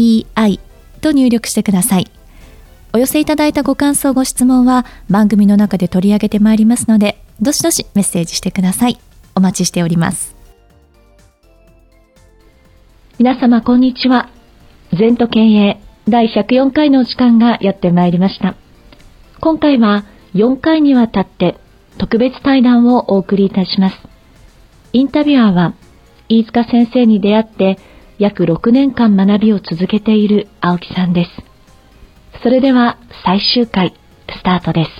EI と入力してください。お寄せいただいたご感想、ご質問は番組の中で取り上げてまいりますので、どしどしメッセージしてください。お待ちしております。皆様、こんにちは。全都経営第104回のお時間がやってまいりました。今回は4回にわたって特別対談をお送りいたします。インタビュアーは飯塚先生に出会って約6年間学びを続けている青木さんです。それでは最終回スタートです。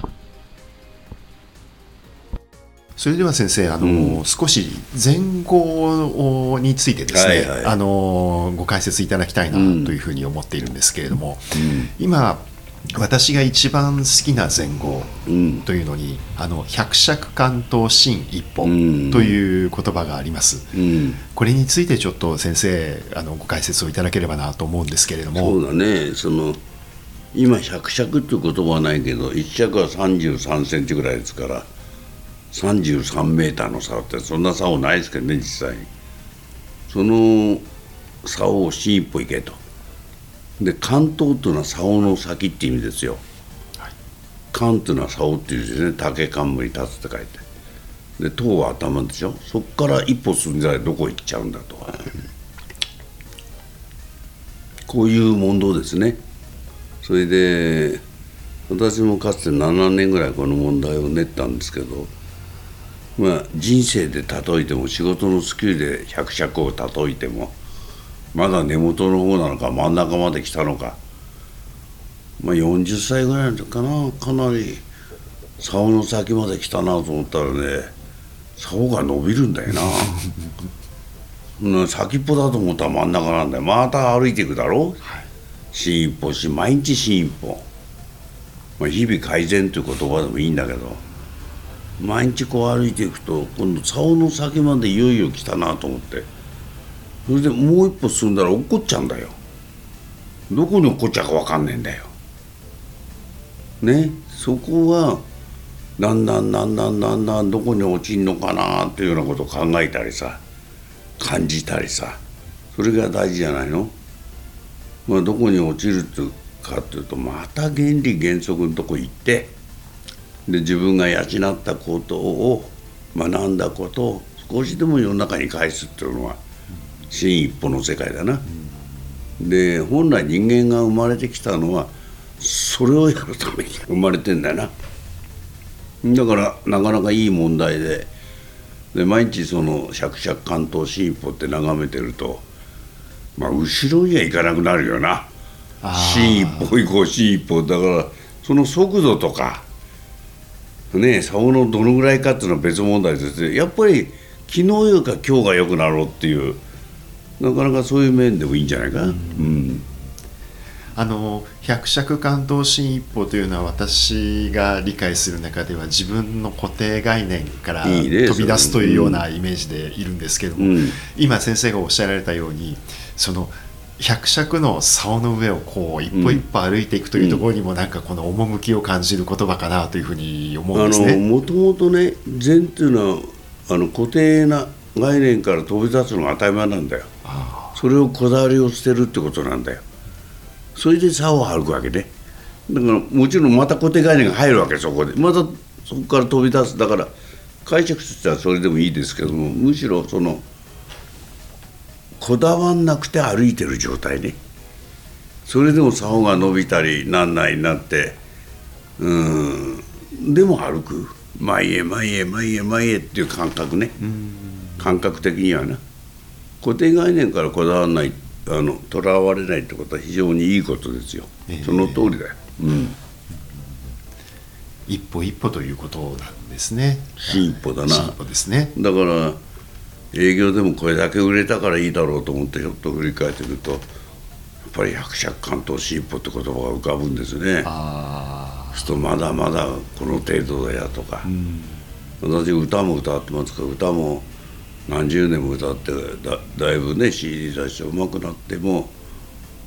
それでは先生あの、うん、少し前後についてですね、はいはい、あのご解説いただきたいなというふうに思っているんですけれども、うん、今私が一番好きな前後というのに、うん、あの百尺関東新一歩という言葉があります、うん、これについてちょっと先生あのご解説をいただければなと思うんですけれども。そうだね。その今百尺っていう言葉はないけど一尺は33センチぐらいですから33メーターの差ってそんな差はないですけどね実際その差を新一歩行けとで関東というのは竿の先って意味ですよ、はい、関というのは竿っていうですね。竹冠に立つって書いて。で塔は頭でしょ？そこから一歩進んだらどこ行っちゃうんだと。こういう問答ですね。それで私もかつて7年ぐらいこの問題を練ったんですけどまあ人生で例えても仕事のスキルで百尺を例えてもまだ根元の方なのか真ん中まで来たのか。まあ40歳ぐらいの時かなかなり。竿の先まで来たなと思ったらね竿が伸びるんだよな。先っぽだと思ったら真ん中なんだよ。また歩いていくだろ、はい、新一歩し毎日新一歩、まあ、日々改善という言葉でもいいんだけど。毎日こう歩いていくと今度竿の先までいよいよ来たなと思って。それでもう一歩進んだら落っこっちゃうんだよ。どこに落っこっちゃうか分かんねえんだよ。ね？そこはだんだんだんだんだんだんどこに落ちんのかなっていうようなことを考えたりさ感じたりさそれが大事じゃないの？まあどこに落ちるっていうかっていうとまた原理原則のとこ行ってで自分が養ったことを学んだことを少しでも世の中に返すっていうのは新一歩の世界だな、うん、で本来人間が生まれてきたのはそれをやるために生まれてんだよな。だからなかなかいい問題で。で毎日その「しゃくしゃく関東新一歩」って眺めてるとまあ後ろには行かなくなるよな。新一歩行こう新一歩。だからその速度とかね竿のどのぐらいかっていうのは別問題ですやっぱり昨日よりか今日が良くなろうっていうなかなかそういう面でもいいんじゃないか？な。うん。あの百尺関東新一歩というのは私が理解する中では自分の固定概念から飛び出すというようなイメージでいるんですけども、うん、今先生がおっしゃられたようにその百尺の竿の上をこう一歩一歩歩いていくというところにもなんかこの趣を感じる言葉かなというふうに思うんですね。もともとね禅っていうのはあの固定な概念から飛び立つのが当たり前なんだよ。それをこだわりを捨てるってことなんだよ。それで竿を歩くわけね。だからもちろんまた固定概念が入るわけそこで。またそこから飛び出すだから解釈としてはそれでもいいですけどもむしろそのこだわんなくて歩いてる状態ね。それでも竿が伸びたりなんないなって。うん。でも歩く。前へ前へ前へ前へっていう感覚ね。うん。感覚的にはな。固定概念からこだわらないあのとらわれないってことは非常にいいことですよ、えー、その通りだよ、うん、一歩一歩ということなんですね。新一歩だな。新一歩ですね。だから営業でもこれだけ売れたからいいだろうと思ってちょっと振り返ってみるとぱり百尺関東進歩って言葉が浮かぶんですね。あすとまだまだこの程度だよとか、うん、私歌も歌ってますから歌も何十年も歌ってだだいぶね CD 出してうまくなっても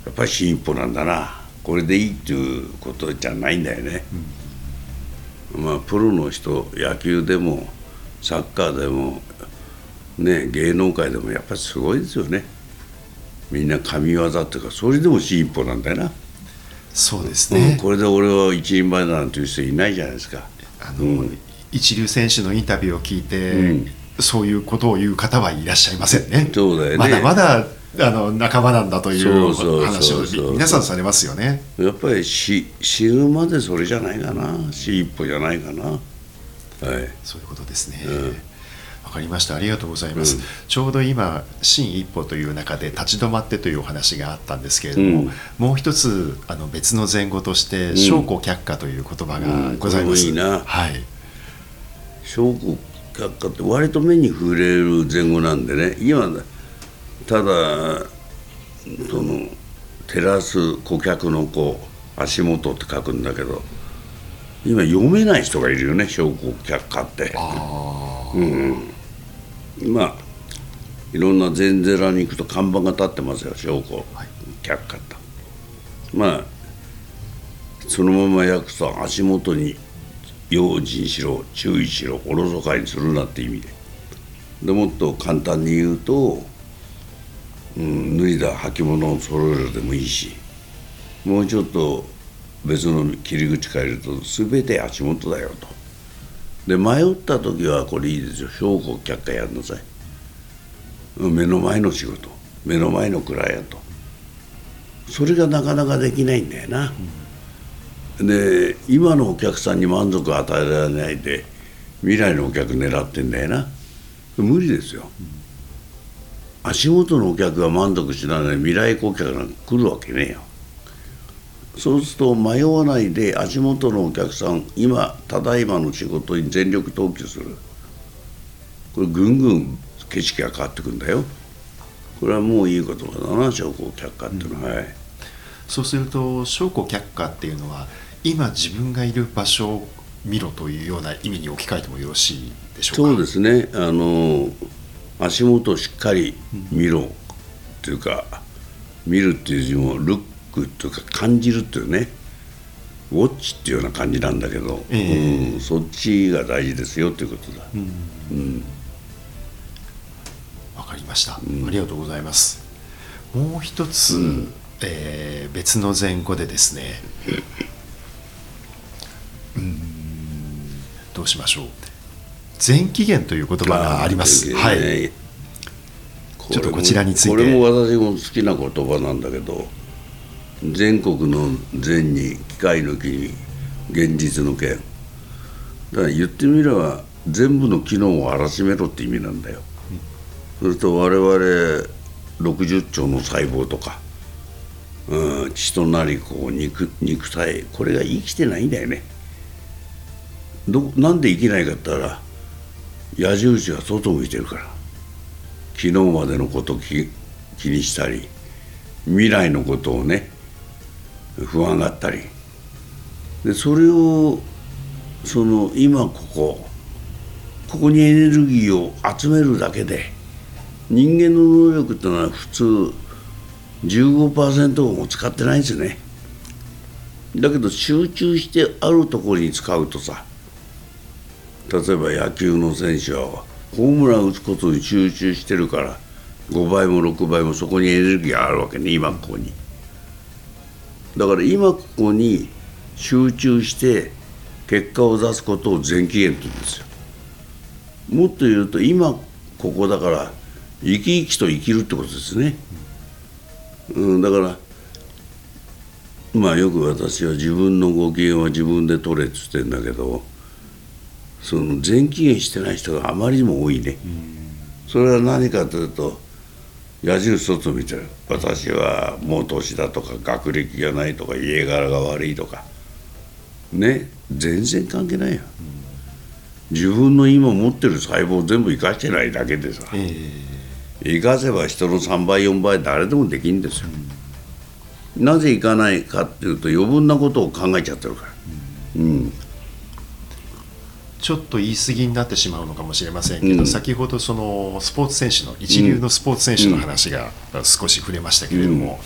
やっぱり進歩なんだな。これでいいっていうことじゃないんだよね、うん、まあプロの人野球でもサッカーでもね芸能界でもやっぱりすごいですよね。みんな神業っていうかそれでも進歩なんだよな。そうですね、うん、これで俺は一人前だなんていう人いないじゃないですか。あの、うん、一流選手のインタビューを聞いて、うん、そういうことを言う方はいらっしゃいませんね。そうだよね。まだまだあの仲間なんだという話を皆さんされますよね。やっぱり死死ぬまでそれじゃないかな。死一歩じゃないかな。はい。そういうことですね、かりました。ありがとうございます、うん、ちょうど今新一歩という中で立ち止まってというお話があったんですけれども、うん、もう一つあの別の前後として証拠却下という言葉がございます、うん、いいな。はい。証拠却下って割と目に触れる前後なんでね。今ただその照らす顧客のこう足元って書くんだけど今読めない人がいるよね証拠却下って。うんまあいろんな禅寺に行くと看板が立ってますよ証拠、はい、却下とまあそのまま訳すと足元に用心しろ注意しろおろそかにするなって意味で。でもっと簡単に言うと、うん、脱いだ履物を揃えるでもいいしもうちょっと別の切り口変えると全て足元だよと。で迷った時はこれいいですよ。証拠却下やんなさい。目の前の仕事目の前のクライアント。それがなかなかできないんだよな、うん、で今のお客さんに満足を与えられないで未来のお客狙ってんだよな。無理ですよ、うん、足元のお客が満足しないのに未来顧客が来るわけねえよ。そうすると迷わないで足元のお客さん今ただいまの仕事に全力投球する。これぐんぐん景色が変わってくんだよ。これはもういい言葉だな証拠却下っていうのは、うん、はい、そうすると証拠却下っていうのは今自分がいる場所を見ろというような意味に置き換えてもよろしいでしょうか？そうですね。あの足元をしっかり見ろっていうか、見るっていう字もルッくというか感じるっていうねウォッチっていうような感じなんだけど、えー、うん、そっちが大事ですよということだ。うん、うん。わかりました、うん、ありがとうございます。もう一つ、うん、えー、別の前後でですねうんどうしましょう。前期限という言葉があります、はい、ちょっとこちらについて。これも私も好きな言葉なんだけど全国の善に機械の木に現実の剣だから言ってみれば全部の機能を荒らしめろって意味なんだよ、うん、それと我々60兆の細胞とか、うん、血となりこう肉肉体これが生きてないんだよね。どなんで生きないかって言ったら矢印が外向いてるから。昨日までのこと気気にしたり未来のことをね不安があったり。でそれをその今ここここにエネルギーを集めるだけで人間の能力っていうのは普通15%も使ってないんですよね。だけど集中してあるところに使うとさ例えば野球の選手はホームラン打つことに集中してるから5倍も6倍もそこにエネルギーがあるわけね今ここに。だから今ここに集中して結果を出すことを全期限と言うんですよ。もっと言うと今ここだから生き生きと生きるってことですね、うん、だからまあよく私は自分のご機嫌は自分で取れって言ってんだけどその全期限してない人があまりにも多いね、それは何かというと矢印外見てる私はもう年だとか学歴がないとか家柄が悪いとかね全然関係ないよ、うん、自分の今持ってる細胞全部生かしてないだけでさ、えー、生かせば人の3倍4倍誰でもできるんですよ、なぜ行かないかっていうと余分なことを考えちゃってるから、うん、うん。ちょっと言い過ぎになってしまうのかもしれませんけど、うん、先ほどそのスポーツ選手の一流のスポーツ選手の話が少し触れましたけれども、うん、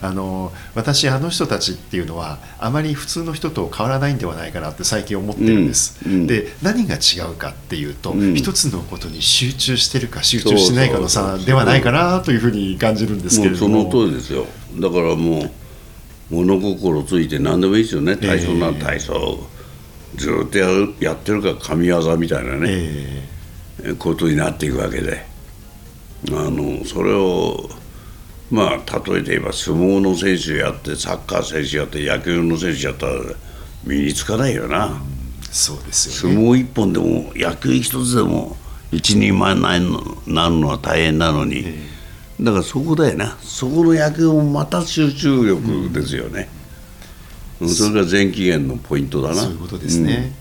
あの私あの人たちっていうのはあまり普通の人と変わらないんではないかなって最近思ってるんです、うん、で何が違うかっていうと、一つのことに集中してるか集中しないかの差ではないかなというふうに感じるんですけれども。その通りですよ。だからもう物心ついて何でもいいですよね。体操なら体操、えーずっとやるやってるから神業みたいなね、えー、ことになっていくわけで。あのそれをまあ例えて言えば相撲の選手やってサッカー選手やって野球の選手やったら身につかないよな、うん、そうですよ、ね、相撲一本でも野球一つでも一人前になるのは大変なのに、えー、だからそこだよな。そこの野球もまた集中力ですよね。うん。それが全期限のポイントだな。そういうことですね、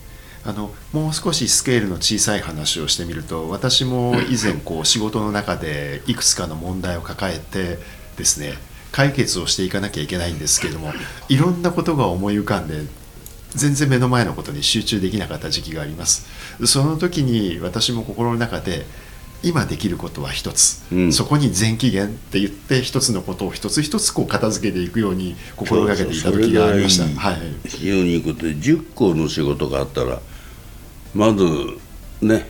うん、あのもう少しスケールの小さい話をしてみると私も以前こう仕事の中でいくつかの問題を抱えてですね解決をしていかなきゃいけないんですけれども いろんなことが思い浮かんで全然目の前のことに集中できなかった時期があります。その時に私も心の中で今できることは一つ、うん、そこに全期限って言って一つのことを一つ一つこう片付けていくように心がけていた時がありました。はい、非常にいいことで10個の仕事があったらまずね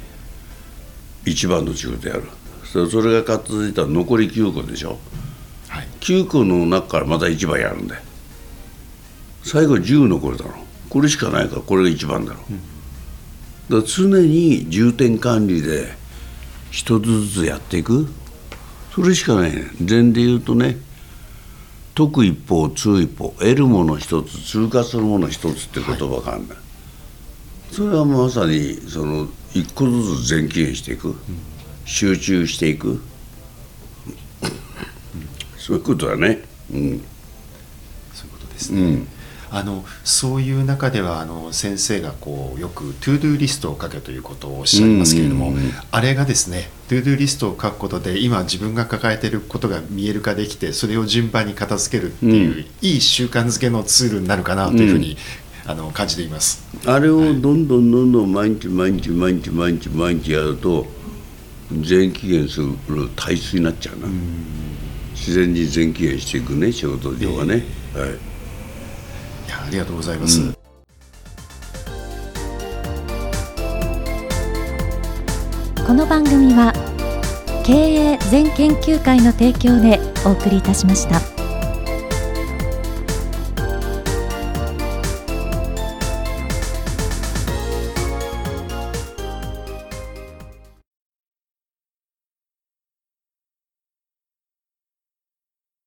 一番の仕事やる。それが片付いたら残り9個でしょ、はい、9個の中からまた一番やるんだよ。最後10残るだろ。これしかないからこれが一番だろ、うん、だから常に重点管理で一つずつやっていく。それしかないね。禅で言うとね得一方通一方得るもの一つ通過するもの一つって言葉があるんだ、はい、それはまさにその一個ずつ全期していく、集中していく、そういうことだね。うん。そういうことですね、うん。あのそういう中ではあの先生がこうよく To Do リストを書けということをおっしゃいますけれども、あれがですね To Do リストを書くことで今自分が抱えていることが見える化できてそれを順番に片付けるっていう、うん、いい習慣づけのツールになるかなというふうに、うん、あの感じています。あれをどんどんどんどん毎日毎日毎日毎日毎日やると全期限する体質になっちゃうな、う自然に全期限していくね仕事上はね、えー、はい。ありがとうございます、うん、この番組は経営全研究会の提供でお送りいたしました。